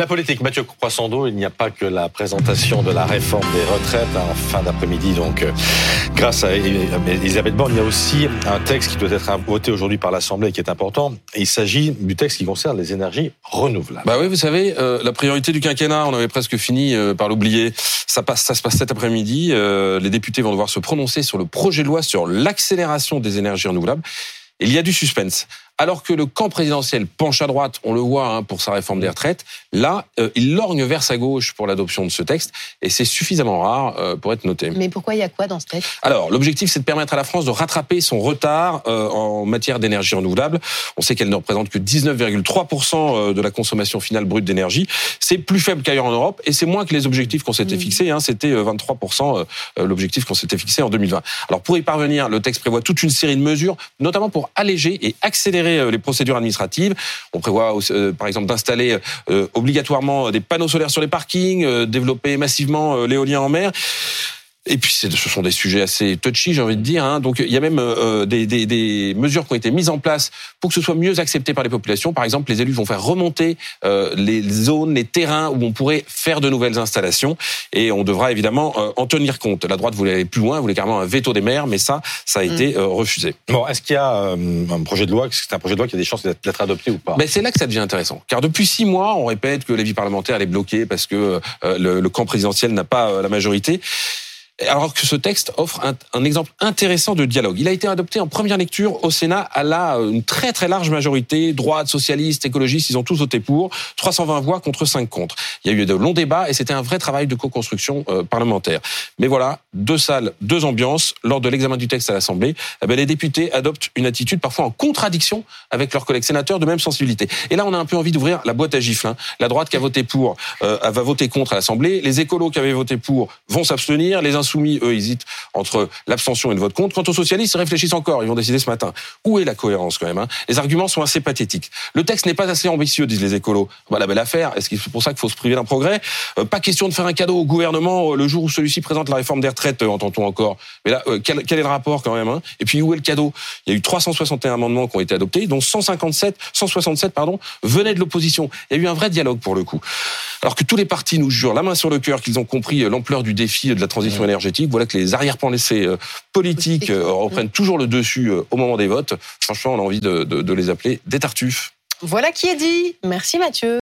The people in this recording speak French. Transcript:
La politique, Mathieu Croissando, il n'y a pas que la présentation de la réforme des retraites en fin d'après-midi. Donc, euh, grâce à Elisabeth Borne, il y a aussi un texte qui doit être voté aujourd'hui par l'Assemblée qui est important. Il s'agit du texte qui concerne les énergies renouvelables. Bah oui, vous savez, euh, la priorité du quinquennat, on avait presque fini euh, par l'oublier. Ça passe, ça se passe cet après-midi. les députés vont devoir se prononcer sur le projet de loi sur l'accélération des énergies renouvelables. Il y a du suspense alors que le camp présidentiel penche à droite, on le voit hein, pour sa réforme des retraites, là, euh, il lorgne vers sa gauche pour l'adoption de ce texte, et c'est suffisamment rare euh, pour être noté. Mais pourquoi il y a quoi dans ce texte? Alors, l'objectif, c'est de permettre à la France de rattraper son retard euh, en matière d'énergie renouvelable. On sait qu'elle ne représente que 19,3% de la consommation finale brute d'énergie. C'est plus faible qu'ailleurs en Europe, et c'est moins que les objectifs qu'on s'était mmh. fixés. Hein, C'était 23% l'objectif qu'on s'était fixé en 2020. Alors, pour y parvenir, le texte prévoit toute une série de mesures, notamment pour alléger et accélérer euh, les procédures administratives. On prévoit euh, par exemple d'installer euh, obligatoirement des panneaux solaires sur les parkings, développer massivement l'éolien en mer. Et puis ce sont des sujets assez touchy, j'ai envie de dire. Hein. Donc il y a même euh, des, des, des, mesures qui ont été mises en place pour que ce soit mieux accepté par les populations. Par exemple, les élus vont faire remonter euh, les zones, les terrains où on pourrait faire de nouvelles installations, et on devra évidemment euh, en tenir compte. La droite voulait aller plus loin, voulait carrément un veto des maires, mais ça, ça a mm. été refusé. Bon, est-ce qu'il y a un projet de loi, c'est un projet de loi qui a des chances d'être adopté ou pas? Ben, c'est là que ça devient intéressant, car depuis six mois, on répète que la vie parlementaire elle est bloquée parce que le, le camp présidentiel n'a pas la majorité alors que ce texte offre un, exemple intéressant de dialogue. Il a été adopté en première lecture au Sénat à la euh, une très très large majorité, droite, socialistes, écologistes, ils ont tous voté pour, 320 voix contre 5 contre. Il y a eu de longs débats et c'était un vrai travail de co-construction euh, parlementaire. Mais voilà, deux salles, deux ambiances. Lors de l'examen du texte à l'Assemblée, eh ben, les députés adoptent une attitude parfois en contradiction avec leurs collègues sénateurs de même sensibilité. Et là, on a un peu envie d'ouvrir la boîte à gifles. Hein. La droite qui a voté pour euh, va voter contre à l'Assemblée, les écolos qui avaient voté pour vont s'abstenir, soumis, eux, hésitent entre l'abstention et le vote contre. Quant aux socialistes, ils réfléchissent encore. Ils vont décider ce matin. Où est la cohérence quand même hein? Les arguments sont assez pathétiques. Le texte n'est pas assez ambitieux, disent les écolos. Voilà, belle affaire. Est-ce que c'est pour ça qu'il faut se priver d'un progrès? Euh, Pas question de faire un cadeau au gouvernement euh, le jour où celui-ci présente la réforme des retraites, euh, entend-on encore. Mais là, quel, quel, est le rapport quand même hein? Et puis où est le cadeau? Il y a eu 361 amendements qui ont été adoptés, dont 157, 167 pardon, venaient de l'opposition. Il y a eu un vrai dialogue pour le coup. Alors que tous les partis nous jurent la main sur le cœur qu'ils ont compris l'ampleur du défi de la transition énergétique, voilà que les arrière-pensées euh, politiques euh, reprennent toujours le dessus euh, au moment des votes. Franchement, on a envie de, de les appeler des tartuffes. Voilà qui est dit. Merci Mathieu.